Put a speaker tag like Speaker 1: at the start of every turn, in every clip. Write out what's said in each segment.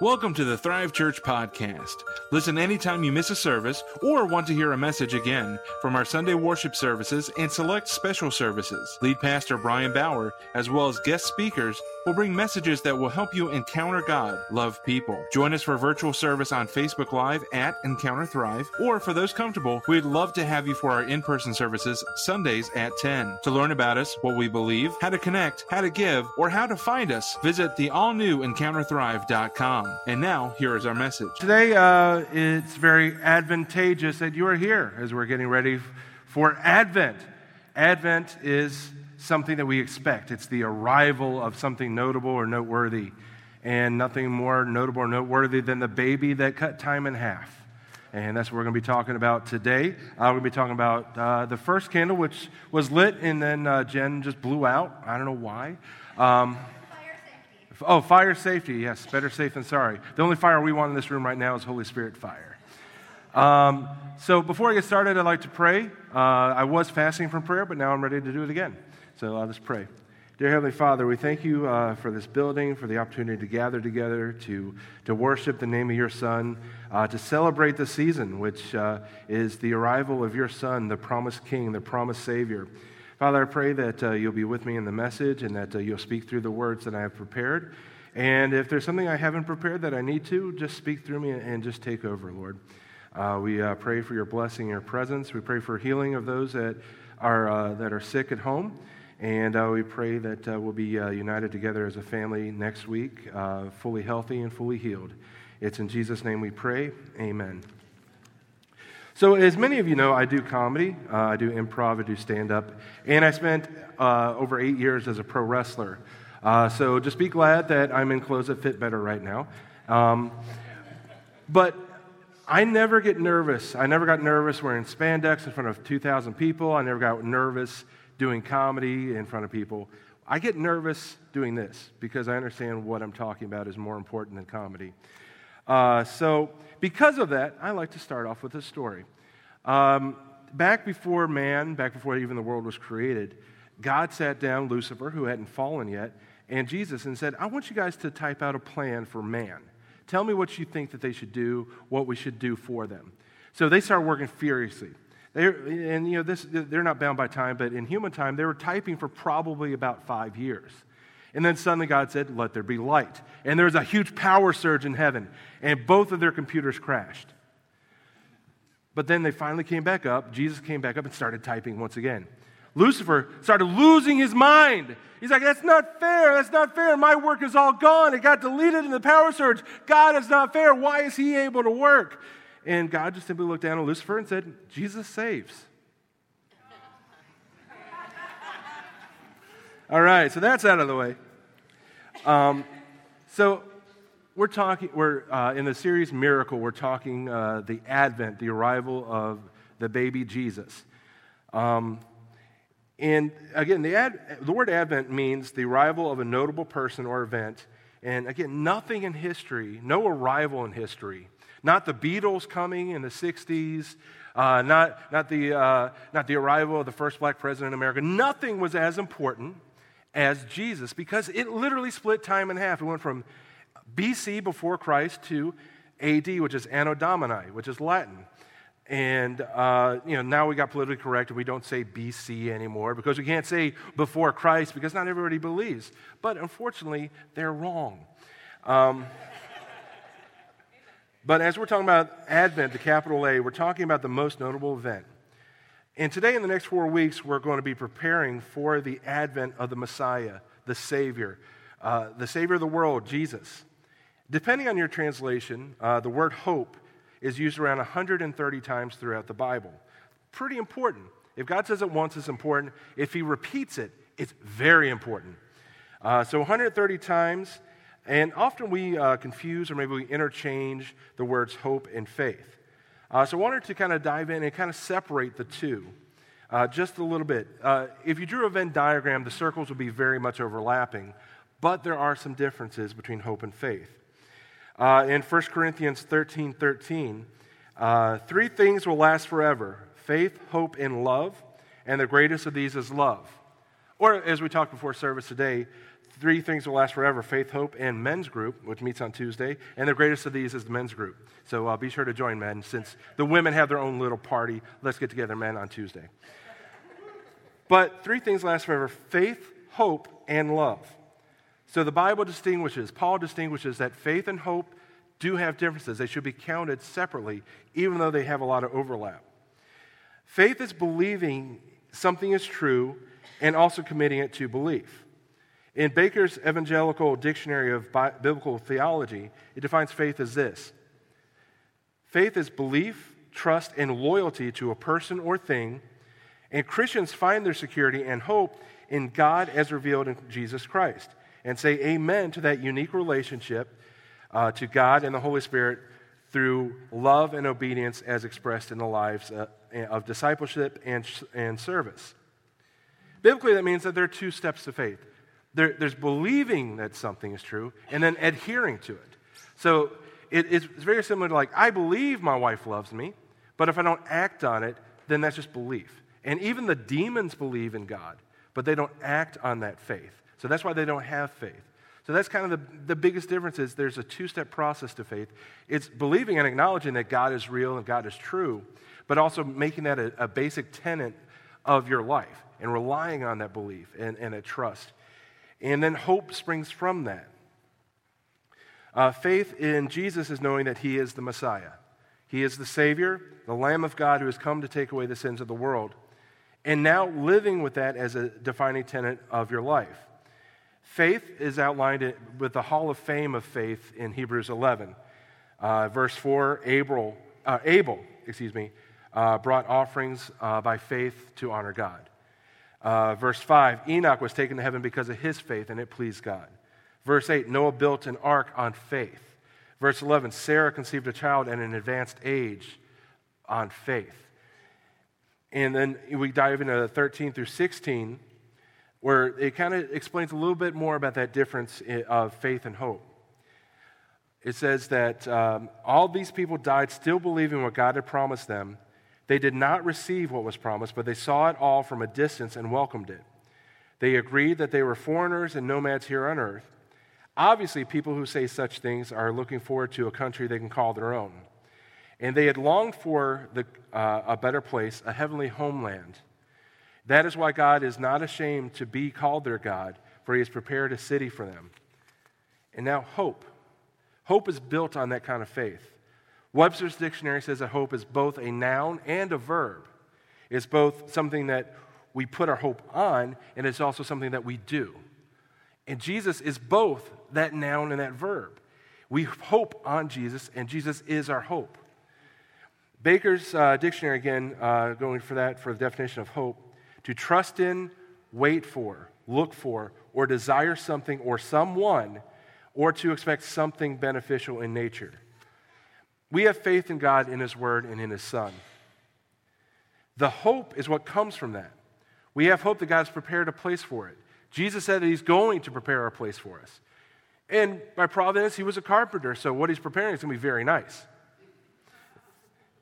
Speaker 1: Welcome to the Thrive Church podcast. Listen anytime you miss a service or want to hear a message again from our Sunday worship services and select special services. Lead Pastor Brian Bauer, as well as guest speakers, will bring messages that will help you encounter God, love people. Join us for virtual service on Facebook Live at Encounter Thrive, or for those comfortable, we'd love to have you for our in person services Sundays at 10. To learn about us, what we believe, how to connect, how to give, or how to find us, visit the all new EncounterThrive.com. And now, here is our message.
Speaker 2: Today, uh, it's very advantageous that you are here as we're getting ready for Advent. Advent is something that we expect, it's the arrival of something notable or noteworthy. And nothing more notable or noteworthy than the baby that cut time in half. And that's what we're going to be talking about today. Uh, we're going to be talking about uh, the first candle, which was lit and then uh, Jen just blew out. I don't know why. Um, Oh, fire safety. Yes, better safe than sorry. The only fire we want in this room right now is Holy Spirit fire. Um, so before I get started, I'd like to pray. Uh, I was fasting from prayer, but now I'm ready to do it again. So uh, let's pray. Dear Heavenly Father, we thank you uh, for this building, for the opportunity to gather together, to, to worship the name of your Son, uh, to celebrate the season, which uh, is the arrival of your Son, the promised King, the promised Savior. Father, I pray that uh, you'll be with me in the message and that uh, you'll speak through the words that I have prepared. And if there's something I haven't prepared that I need to, just speak through me and just take over, Lord. Uh, we pray for your blessing your presence. We pray for healing of those that are, that are sick at home. And uh, we pray that we'll be united together as a family next week, fully healthy and fully healed. It's in Jesus' name we pray. Amen. So, as many of you know, I do comedy, uh, I do improv, I do stand up, and I spent uh, over eight years as a pro wrestler. Uh, so, just be glad that I'm in clothes that fit better right now. Um, but I never get nervous. I never got nervous wearing spandex in front of 2,000 people. I never got nervous doing comedy in front of people. I get nervous doing this because I understand what I'm talking about is more important than comedy. Uh, so, because of that, I like to start off with a story. Um, back before man, back before even the world was created, God sat down Lucifer, who hadn't fallen yet, and Jesus and said, I want you guys to type out a plan for man. Tell me what you think that they should do, what we should do for them. So they started working furiously. They're, and you know, this, they're not bound by time, but in human time, they were typing for probably about five years. And then suddenly God said, Let there be light. And there was a huge power surge in heaven, and both of their computers crashed. But then they finally came back up. Jesus came back up and started typing once again. Lucifer started losing his mind. He's like, That's not fair. That's not fair. My work is all gone. It got deleted in the power surge. God, is not fair. Why is he able to work? And God just simply looked down at Lucifer and said, Jesus saves. All right, so that's out of the way. Um, so we're talking, we're uh, in the series Miracle, we're talking uh, the advent, the arrival of the baby Jesus. Um, and again, the, ad, the word advent means the arrival of a notable person or event. And again, nothing in history, no arrival in history, not the Beatles coming in the 60s, uh, not, not, the, uh, not the arrival of the first black president in America. Nothing was as important as Jesus because it literally split time in half. It went from BC before Christ to AD, which is Anno Domini, which is Latin. And uh, you know now we got politically correct and we don't say BC anymore because we can't say before Christ because not everybody believes. But unfortunately, they're wrong. Um, but as we're talking about Advent, the capital A, we're talking about the most notable event. And today, in the next four weeks, we're going to be preparing for the advent of the Messiah, the Savior, uh, the Savior of the world, Jesus. Depending on your translation, uh, the word hope is used around 130 times throughout the Bible. Pretty important. If God says it once, it's important. If He repeats it, it's very important. Uh, so 130 times, and often we uh, confuse or maybe we interchange the words hope and faith. Uh, so I wanted to kind of dive in and kind of separate the two uh, just a little bit. Uh, if you drew a Venn diagram, the circles would be very much overlapping, but there are some differences between hope and faith. Uh, in 1 Corinthians 13 13, uh, three things will last forever faith, hope, and love, and the greatest of these is love. Or, as we talked before service today, Three Things Will Last Forever Faith, Hope, and Men's Group, which meets on Tuesday. And the greatest of these is the men's group. So uh, be sure to join men since the women have their own little party. Let's get together, men, on Tuesday. But three things last forever faith, hope, and love. So the Bible distinguishes, Paul distinguishes that faith and hope do have differences. They should be counted separately, even though they have a lot of overlap. Faith is believing something is true and also committing it to belief. In Baker's Evangelical Dictionary of Biblical Theology, it defines faith as this faith is belief, trust, and loyalty to a person or thing, and Christians find their security and hope in God as revealed in Jesus Christ and say amen to that unique relationship uh, to God and the Holy Spirit through love and obedience as expressed in the lives uh, of discipleship and, and service. Biblically, that means that there are two steps to faith there, there's believing that something is true and then adhering to it. So it, it's very similar to like, I believe my wife loves me, but if I don't act on it, then that's just belief. And even the demons believe in God, but they don't act on that faith. So that's why they don't have faith. So that's kind of the, the biggest difference is there's a two-step process to faith. It's believing and acknowledging that God is real and God is true, but also making that a, a basic tenet of your life and relying on that belief and, and a trust. And then hope springs from that. Uh, faith in Jesus is knowing that he is the Messiah. He is the Savior, the Lamb of God who has come to take away the sins of the world. And now living with that as a defining tenet of your life. Faith is outlined with the Hall of Fame of faith in Hebrews 11. Uh, verse 4 Abel, uh, Abel excuse me, uh, brought offerings uh, by faith to honor God. Uh, verse 5 Enoch was taken to heaven because of his faith, and it pleased God. Verse 8 Noah built an ark on faith. Verse 11 Sarah conceived a child at an advanced age on faith. And then we dive into 13 through 16 where it kind of explains a little bit more about that difference of faith and hope. It says that um, all these people died still believing what God had promised them. They did not receive what was promised, but they saw it all from a distance and welcomed it. They agreed that they were foreigners and nomads here on earth. Obviously, people who say such things are looking forward to a country they can call their own. And they had longed for the, uh, a better place, a heavenly homeland. That is why God is not ashamed to be called their God, for he has prepared a city for them. And now, hope. Hope is built on that kind of faith. Webster's dictionary says that hope is both a noun and a verb. It's both something that we put our hope on, and it's also something that we do. And Jesus is both that noun and that verb. We hope on Jesus, and Jesus is our hope. Baker's uh, dictionary, again, uh, going for that for the definition of hope, to trust in, wait for, look for, or desire something or someone, or to expect something beneficial in nature. We have faith in God, in His Word, and in His Son. The hope is what comes from that. We have hope that God's prepared a place for it. Jesus said that He's going to prepare a place for us. And by providence, He was a carpenter, so what He's preparing is going to be very nice.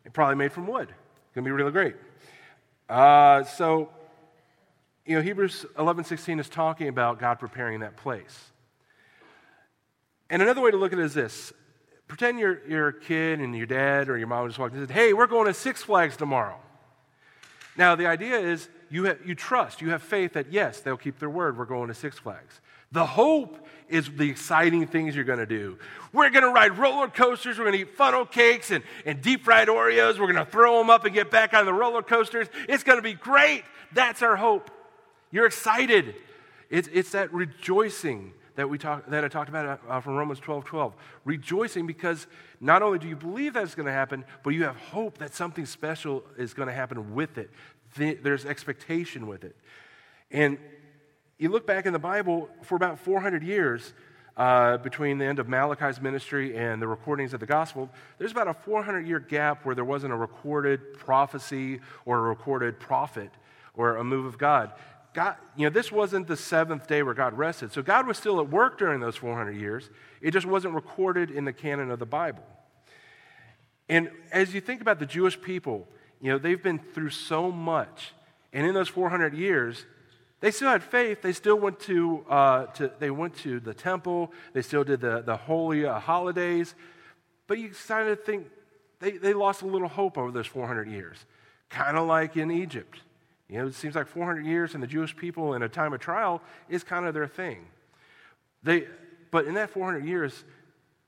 Speaker 2: It probably made from wood. It's going to be really great. Uh, so you know, Hebrews 11:16 is talking about God preparing that place. And another way to look at it is this. Pretend you're, you're a kid and your dad or your mom just walked in and said, Hey, we're going to Six Flags tomorrow. Now, the idea is you, you trust, you have faith that yes, they'll keep their word. We're going to Six Flags. The hope is the exciting things you're going to do. We're going to ride roller coasters. We're going to eat funnel cakes and, and deep fried Oreos. We're going to throw them up and get back on the roller coasters. It's going to be great. That's our hope. You're excited. It's, it's that rejoicing that, we talk, that I talked about uh, from Romans 12 12. Rejoicing because not only do you believe that it's going to happen, but you have hope that something special is going to happen with it. There's expectation with it. And you look back in the Bible, for about 400 years, uh, between the end of Malachi's ministry and the recordings of the gospel, there's about a 400 year gap where there wasn't a recorded prophecy or a recorded prophet or a move of God. God, you know, this wasn't the seventh day where God rested. So God was still at work during those 400 years. It just wasn't recorded in the canon of the Bible. And as you think about the Jewish people, you know, they've been through so much. And in those 400 years, They still had faith. They still went to, uh, to they went to the temple. They still did the, the holy uh, holidays. But you started to think they, they lost a little hope over those 400 years, kind of like in Egypt. You know, it seems like 400 years and the Jewish people in a time of trial is kind of their thing. They, but in that 400 years,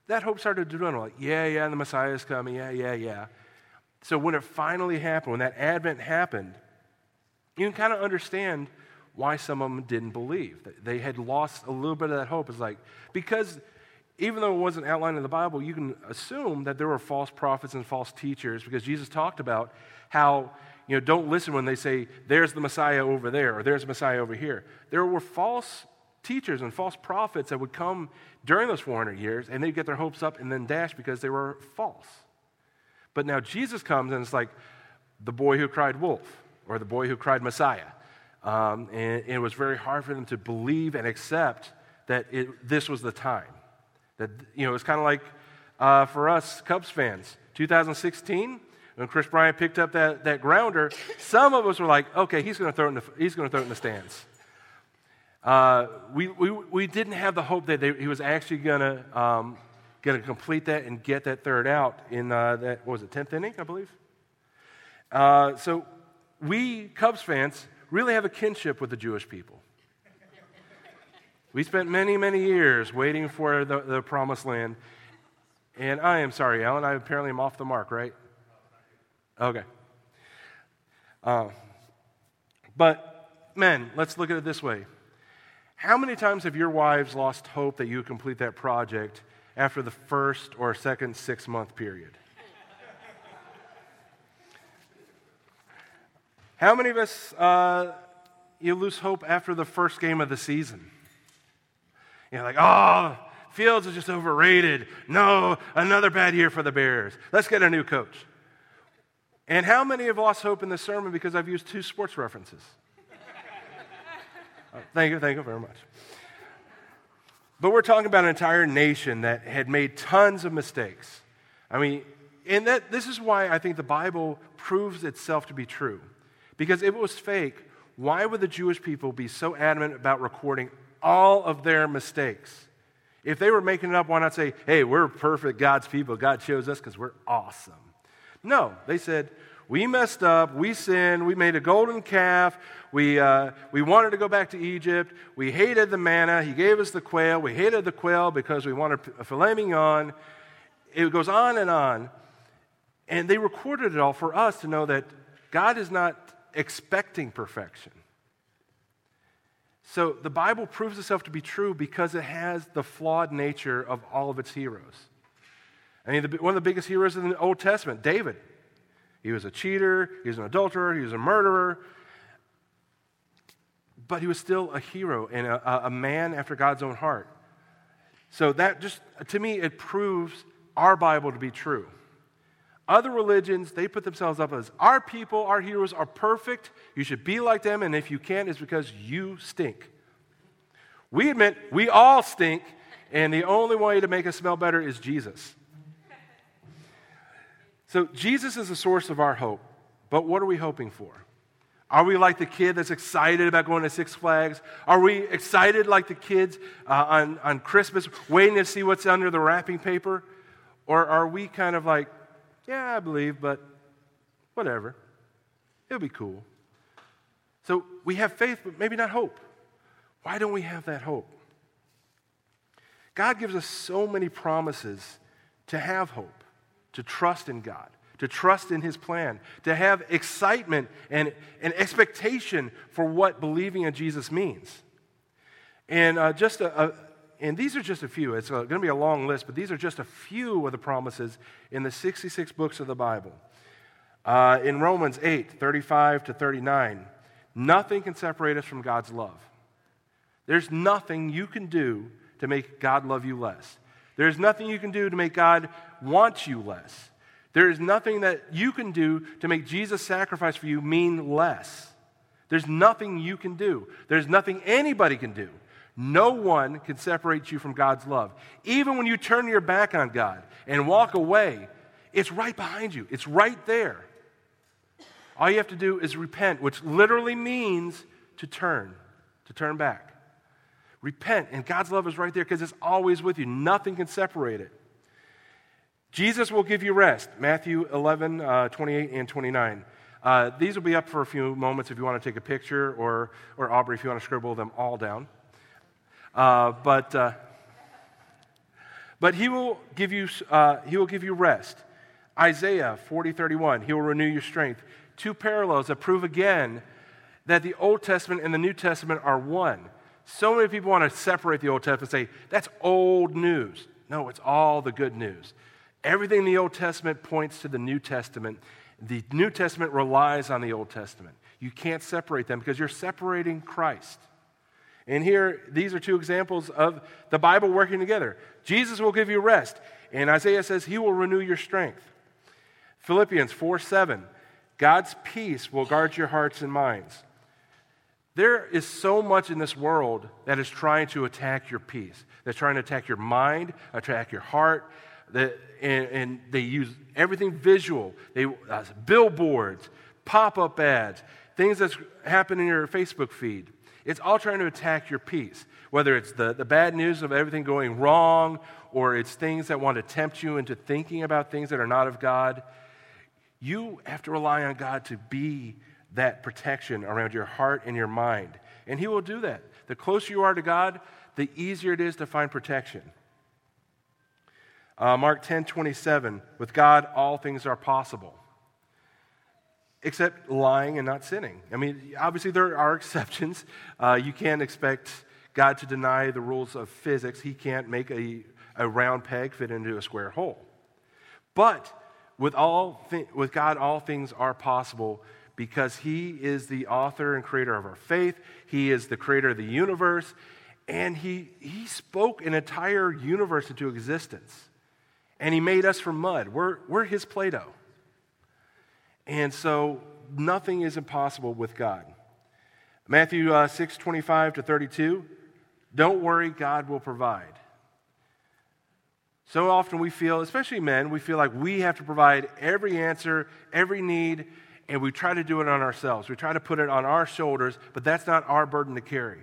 Speaker 2: that hope started to dwindle. Like, yeah, yeah, the Messiah is coming. Yeah, yeah, yeah. So when it finally happened, when that Advent happened, you can kind of understand why some of them didn't believe. They had lost a little bit of that hope. It's like, because even though it wasn't outlined in the Bible, you can assume that there were false prophets and false teachers because Jesus talked about how, you know, don't listen when they say, there's the Messiah over there or there's the Messiah over here. There were false teachers and false prophets that would come during those 400 years and they'd get their hopes up and then dash because they were false. But now Jesus comes and it's like the boy who cried wolf or the boy who cried Messiah. Um, and, and, it was very hard for them to believe and accept that it, this was the time. That, you know, it's kind of like uh, for us Cubs fans, 2016, when Kris Bryant picked up that, that grounder, some of us were like, okay, he's going to throw it in the, he's going to throw it in the stands. Uh, we, we, we didn't have the hope that they, he was actually going to um, going to complete that and get that third out in uh, that, was it, 10th inning, I believe? Uh, so we, Cubs fans, really have a kinship with the Jewish people. We spent many, many years waiting for the, the promised land. And I am sorry, Alan, I apparently am off the mark, right? Okay. Uh, but, men, let's look at it this way. How many times have your wives lost hope that you complete that project after the first or second six month period? How many of us, uh, you lose hope after the first game of the season? You're like, oh, Fields is just overrated. No, another bad year for the Bears. Let's get a new coach. And how many have lost hope in this sermon because I've used two sports references? oh, thank you, thank you very much. But we're talking about an entire nation that had made tons of mistakes. I mean, and that, this is why I think the Bible proves itself to be true. Because if it was fake, why would the Jewish people be so adamant about recording all of their mistakes? If they were making it up, why not say, hey, we're perfect God's people. God chose us because we're awesome. No, they said, we messed up, we sinned, we made a golden calf, we, uh, we wanted to go back to Egypt, we hated the manna, he gave us the quail, we hated the quail because we wanted a filet mignon. It goes on and on. And they recorded it all for us to know that God is not expecting perfection. So the Bible proves itself to be true because it has the flawed nature of all of its heroes. I mean, one of the biggest heroes in the Old Testament, David. He was a cheater, he was an adulterer, he was a murderer, but he was still a hero and a, a man after God's own heart. So that just, to me, it proves our Bible to be true. Other religions, they put themselves up as our people, our heroes are perfect. You should be like them, and if you can't, it's because you stink. We admit we all stink, and the only way to make us smell better is Jesus. So, Jesus is the source of our hope, but what are we hoping for? Are we like the kid that's excited about going to Six Flags? Are we excited like the kids uh, on, on Christmas, waiting to see what's under the wrapping paper? Or are we kind of like, yeah, I believe, but whatever. It'll be cool. So we have faith, but maybe not hope. Why don't we have that hope? God gives us so many promises to have hope, to trust in God, to trust in His plan, to have excitement and, and expectation for what believing in Jesus means. And uh, just a, a, and these are just a few. It's going to be a long list, but these are just a few of the promises in the 66 books of the Bible. Uh, in Romans 8, 35 to 39, nothing can separate us from God's love. There's nothing you can do to make God love you less. There's nothing you can do to make God want you less. There is nothing that you can do to make Jesus' sacrifice for you mean less. There's nothing you can do. There's nothing anybody can do no one can separate you from God's love. Even when you turn your back on God and walk away, it's right behind you, it's right there. All you have to do is repent, which literally means to turn. to turn back. Repent, and God's love is right there because it's always with you. Nothing can separate it. Jesus will give you rest. Matthew 11, uh, 28 and 29. Uh, these will be up for a few moments if you want to take a picture, or, or Aubrey, if you want to scribble them all down. Uh, but, uh, but he will give you, uh, he will give you rest. Isaiah 40, 31, he will renew your strength. Two parallels that prove again that the Old Testament and the New Testament are one. So many people want to separate the Old Testament and say, that's old news. No, it's all the good news. Everything in the Old Testament points to the New Testament. The New Testament relies on the Old Testament. You can't separate them because you're separating Christ. And here, these are two examples of the Bible working together. Jesus will give you rest, and Isaiah says he will renew your strength. Philippians 4 7, God's peace will guard your hearts and minds. There is so much in this world that is trying to attack your peace. They're trying to attack your mind, attack your heart, and, and, they use everything visual. They uh, billboards, pop-up ads, things that happen in your Facebook feed. It's all trying to attack your peace. Whether it's the, the bad news of everything going wrong, or it's things that want to tempt you into thinking about things that are not of God. You have to rely on God to be that protection around your heart and your mind. And He will do that. The closer you are to God, the easier it is to find protection. Uh, Mark 10 27, with God, all things are possible, except lying and not sinning. I mean, obviously, there are exceptions. Uh, you can't expect God to deny the rules of physics, He can't make a, a round peg fit into a square hole. But with, all th- with God, all things are possible because He is the author and creator of our faith, He is the creator of the universe, and He, he spoke an entire universe into existence and he made us from mud. We're, we're his Play Doh. And so nothing is impossible with God. Matthew uh, 6 25 to 32. Don't worry, God will provide. So often we feel, especially men, we feel like we have to provide every answer, every need, and we try to do it on ourselves. We try to put it on our shoulders, but that's not our burden to carry.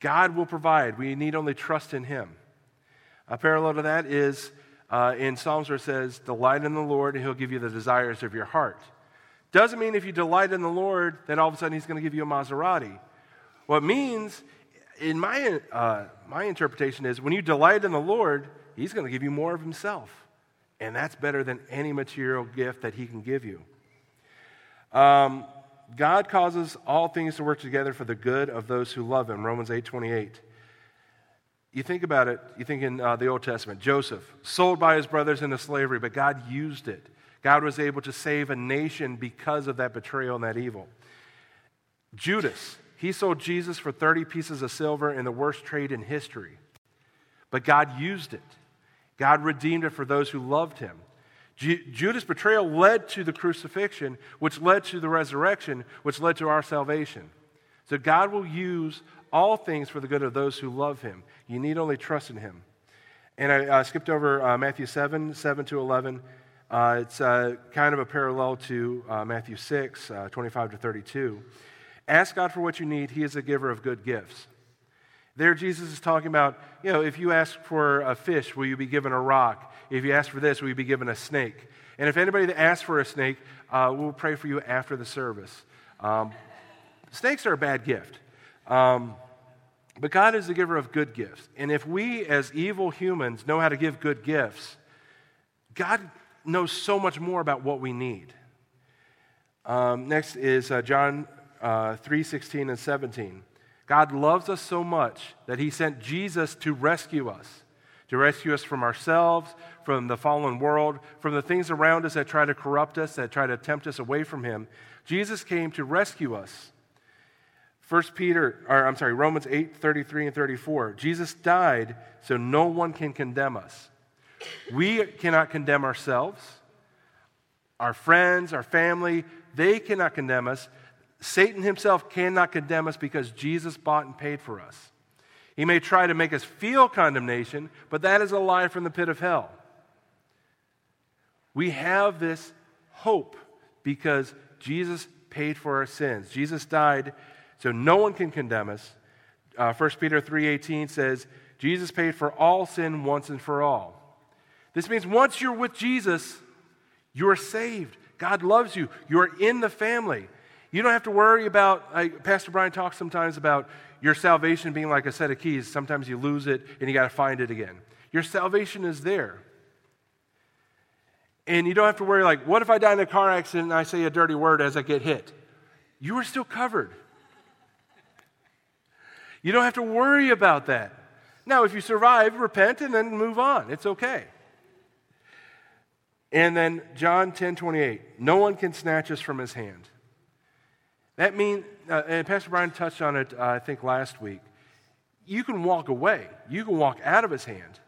Speaker 2: God will provide. We need only trust in Him. A parallel to that is uh, in Psalms where it says, Delight in the Lord, and He'll give you the desires of your heart. Doesn't mean if you delight in the Lord, then all of a sudden He's going to give you a Maserati. What it means, in my, uh, my interpretation, is when you delight in the Lord, He's going to give you more of Himself. And that's better than any material gift that He can give you. Um, God causes all things to work together for the good of those who love Him, Romans 8 28. You think about it, you think in uh, the Old Testament, Joseph, sold by his brothers into slavery, but God used it. God was able to save a nation because of that betrayal and that evil. Judas, he sold Jesus for 30 pieces of silver in the worst trade in history. But God used it. God redeemed it for those who loved him. Ju- Judas' betrayal led to the crucifixion, which led to the resurrection, which led to our salvation. So God will use all things for the good of those who love him. You need only trust in him. And I skipped over uh, Matthew 7, 7 to 11. Uh, it's uh, kind of a parallel to uh, Matthew 6, uh, 25 to 32. Ask God for what you need. He is a giver of good gifts. There, Jesus is talking about, you know, if you ask for a fish, will you be given a rock? If you ask for this, will you be given a snake? And if anybody that asks for a snake, we'll pray for you after the service. Um, snakes are a bad gift. Um, but God is the giver of good gifts. And if we, as evil humans, know how to give good gifts, God knows so much more about what we need. Um, next is uh, John uh, 3 16 and 17. God loves us so much that he sent Jesus to rescue us, to rescue us from ourselves, from the fallen world, from the things around us that try to corrupt us, that try to tempt us away from him. Jesus came to rescue us. 1 Peter, or I'm sorry, Romans 8, 33 and 34. Jesus died so no one can condemn us. We cannot condemn ourselves. Our friends, our family, they cannot condemn us. Satan himself cannot condemn us because Jesus bought and paid for us. He may try to make us feel condemnation, but that is a lie from the pit of hell. We have this hope because Jesus paid for our sins. Jesus died So no one can condemn us. Uh, 1 Peter 3.18 says, Jesus paid for all sin once and for all. This means once you're with Jesus, you are saved. God loves you. You're in the family. You don't have to worry about, like Pastor Brian talks sometimes about your salvation being like a set of keys. Sometimes you lose it and you got to find it again. Your salvation is there. And you don't have to worry, like, what if I die in a car accident and I say a dirty word as I get hit? You are still covered. You don't have to worry about that. Now, if you survive, repent and then move on. It's okay. And then John 10 28, no one can snatch us from his hand. That means, uh, and Pastor Brian touched on it, uh, I think, last week. You can walk away, you can walk out of his hand,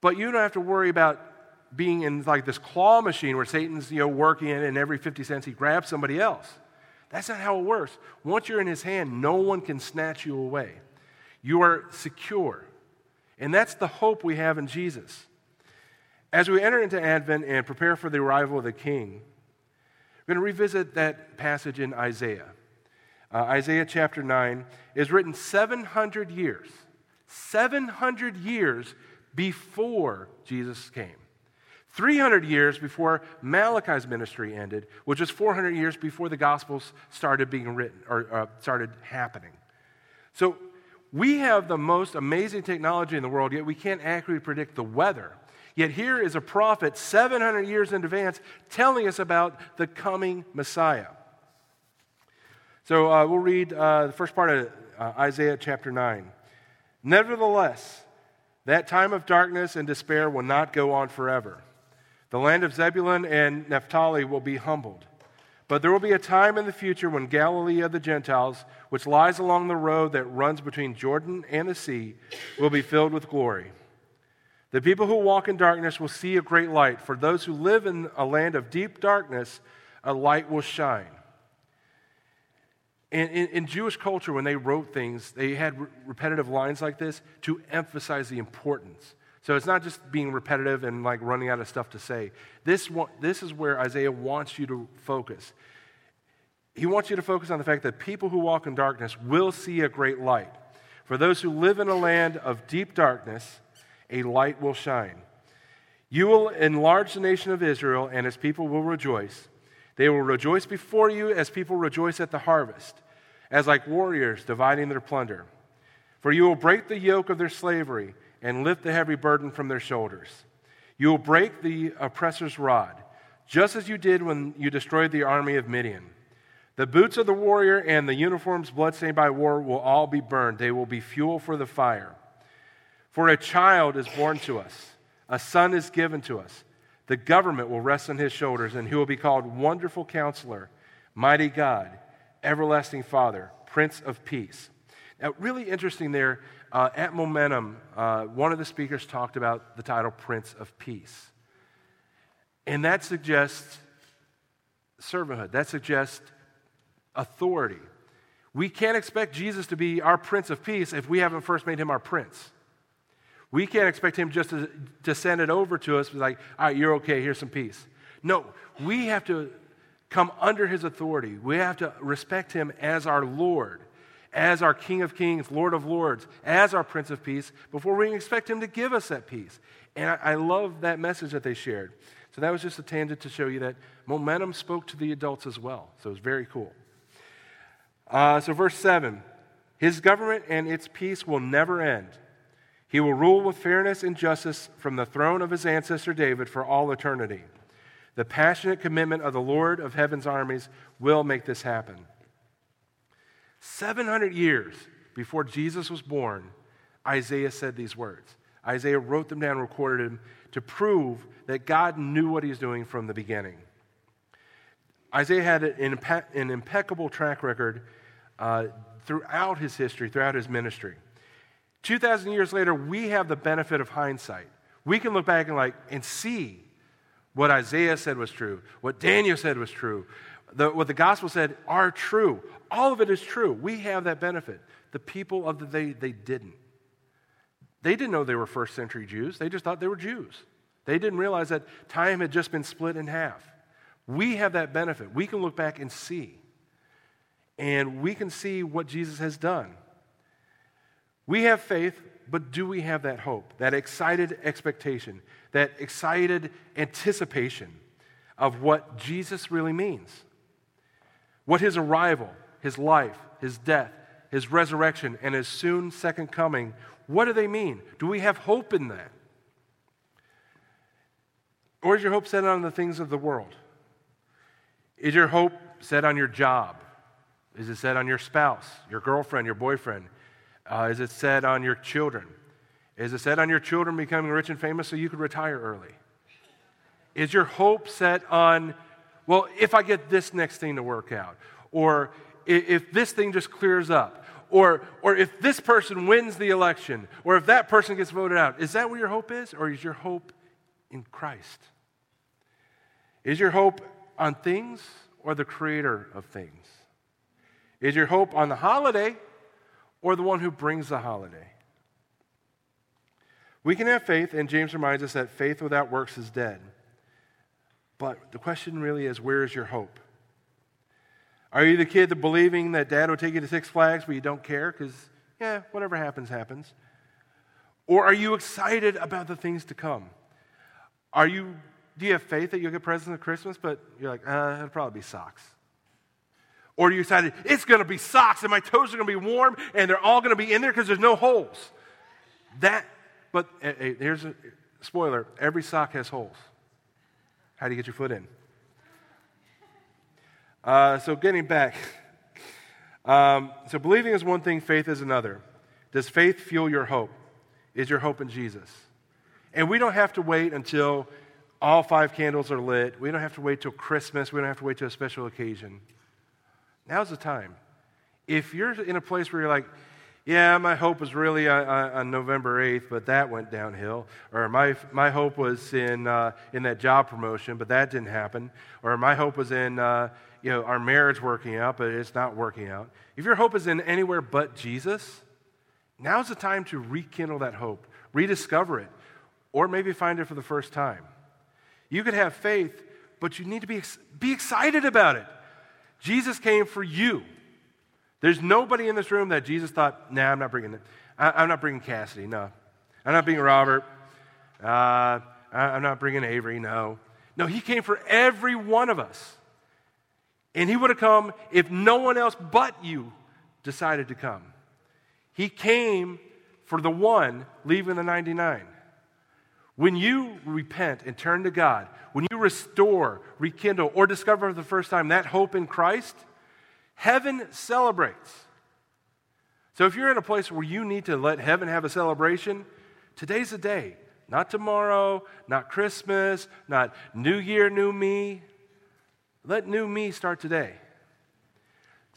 Speaker 2: but you don't have to worry about being in like this claw machine where Satan's you know, working in and every 50 cents he grabs somebody else. That's not how it works. Once you're in his hand, no one can snatch you away. You are secure. And that's the hope we have in Jesus. As we enter into Advent and prepare for the arrival of the King, we're going to revisit that passage in Isaiah. Uh, Isaiah chapter 9 is written 700 years, 700 years before Jesus came. 300 years before Malachi's ministry ended, which was 400 years before the Gospels started being written or uh, started happening. So we have the most amazing technology in the world, yet we can't accurately predict the weather. Yet here is a prophet 700 years in advance telling us about the coming Messiah. So uh, we'll read uh, the first part of uh, Isaiah chapter 9. Nevertheless, that time of darkness and despair will not go on forever. The land of Zebulun and Naphtali will be humbled. But there will be a time in the future when Galilee of the Gentiles, which lies along the road that runs between Jordan and the sea, will be filled with glory. The people who walk in darkness will see a great light. For those who live in a land of deep darkness, a light will shine. In, in, in Jewish culture, when they wrote things, they had re- repetitive lines like this to emphasize the importance. So it's not just being repetitive and like running out of stuff to say. This, this is where Isaiah wants you to focus. He wants you to focus on the fact that people who walk in darkness will see a great light. For those who live in a land of deep darkness, a light will shine. You will enlarge the nation of Israel, and its people will rejoice. They will rejoice before you as people rejoice at the harvest, as like warriors dividing their plunder. For you will break the yoke of their slavery and lift the heavy burden from their shoulders. You will break the oppressor's rod, just as you did when you destroyed the army of Midian. The boots of the warrior and the uniforms bloodstained by war will all be burned. They will be fuel for the fire. For a child is born to us, a son is given to us. The government will rest on his shoulders, and he will be called Wonderful Counselor, Mighty God, Everlasting Father, Prince of Peace. Now, really interesting there, uh, at Momentum, uh, one of the speakers talked about the title Prince of Peace. And that suggests servanthood, that suggests authority. We can't expect Jesus to be our Prince of Peace if we haven't first made him our Prince. We can't expect him just to, to send it over to us, like, all right, you're okay, here's some peace. No, we have to come under his authority. We have to respect him as our Lord, as our King of Kings, Lord of Lords, as our Prince of Peace, before we expect him to give us that peace. And I, I love that message that they shared. So that was just a tangent to show you that momentum spoke to the adults as well. So it was very cool. Uh, so, verse 7 His government and its peace will never end. He will rule with fairness and justice from the throne of his ancestor David for all eternity. The passionate commitment of the Lord of heaven's armies will make this happen. 700 years before Jesus was born, Isaiah said these words. Isaiah wrote them down, recorded them to prove that God knew what he was doing from the beginning. Isaiah had an, impeccable track record uh, throughout his history, throughout his ministry. 2,000 years later, we have the benefit of hindsight. We can look back and, like, and see what Isaiah said was true, what Daniel said was true, the, what the gospel said are true. All of it is true. We have that benefit. The people of the day, they didn't. They didn't know they were first century Jews. They just thought they were Jews. They didn't realize that time had just been split in half. We have that benefit. We can look back and see. and we can see what Jesus has done. We have faith, but do we have that hope, that excited expectation, that excited anticipation of what Jesus really means? What his arrival, his life, his death, his resurrection, and his soon second coming, what do they mean? Do we have hope in that? Or is your hope set on the things of the world? Is your hope set on your job? Is it set on your spouse, your girlfriend, your boyfriend? Uh, is it set on your children? Is it set on your children becoming rich and famous so you could retire early? Is your hope set on, well, if I get this next thing to work out, or if this thing just clears up, or, or if this person wins the election, or if that person gets voted out? Is that where your hope is, or is your hope in Christ? Is your hope on things or the creator of things? Is your hope on the holiday or the one who brings the holiday? We can have faith, and James reminds us that faith without works is dead. But the question really is where is your hope? Are you the kid that believing that dad will take you to Six Flags but you don't care because, yeah, whatever happens, happens? Or are you excited about the things to come? Are you, do you have faith that you'll get presents at Christmas, but you're like, uh, it'll probably be socks? Or you decide it's going to be socks and my toes are going to be warm and they're all going to be in there because there's no holes? That, but hey, here's a spoiler every sock has holes. How do you get your foot in? Uh, so, getting back. Um, so, believing is one thing, faith is another. Does faith fuel your hope? Is your hope in Jesus? And we don't have to wait until all five candles are lit. We don't have to wait till Christmas. We don't have to wait till a special occasion. Now's the time. If you're in a place where you're like, yeah, my hope was really on, on, November 8th, but that went downhill. Or my, my hope was in, uh, in that job promotion, but that didn't happen. Or my hope was in uh, you know, our marriage working out, but it's not working out. If your hope is in anywhere but Jesus, now's the time to rekindle that hope, rediscover it, or maybe find it for the first time. You could have faith, but you need to be, be excited about it. Jesus came for you. There's nobody in this room that Jesus thought, nah, I'm not bringing it. I, am not bringing Cassidy, no. I'm not bringing Robert. Uh, I'm not bringing Avery, no. No, he came for every one of us. And he would have come if no one else but you decided to come. He came for the one leaving the 99. When you repent and turn to God, when you restore, rekindle, or discover for the first time that hope in Christ, heaven celebrates. So if you're in a place where you need to let heaven have a celebration, today's the day. Not tomorrow, not Christmas, not New Year, New Me. Let new me start today.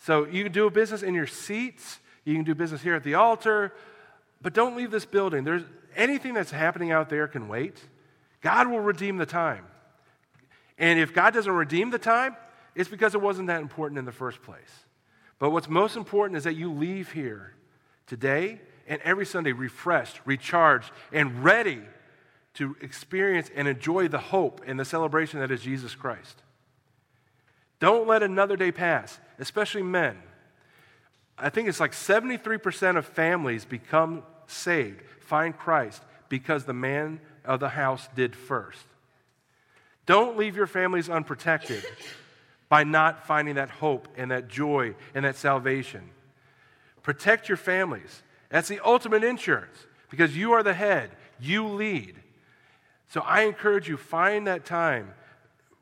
Speaker 2: So you can do business in your seats, you can do business here at the altar, but don't leave this building. There's anything that's happening out there can wait. God will redeem the time. And if God doesn't redeem the time, it's because it wasn't that important in the first place. But what's most important is that you leave here today and every Sunday refreshed, recharged, and ready to experience and enjoy the hope and the celebration that is Jesus Christ. Don't let another day pass, especially men. I think it's like 73% of families become saved, find Christ, because the man of the house did first. Don't leave your families unprotected by not finding that hope and that joy and that salvation. Protect your families. That's the ultimate insurance because you are the head, you lead. So I encourage you find that time,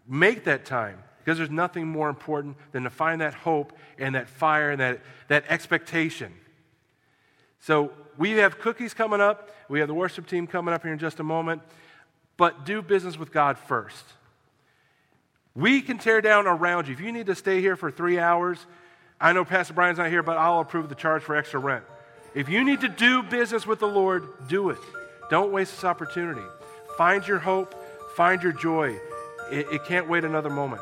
Speaker 2: make that time because there's nothing more important than to find that hope and that fire and that, that expectation. So we have cookies coming up. We have the worship team coming up here in just a moment. But do business with God first. We can tear down around you. If you need to stay here for three hours, I know Pastor Brian's not here, but I'll approve the charge for extra rent. If you need to do business with the Lord, do it. Don't waste this opportunity. Find your hope, find your joy. It, it can't wait another moment.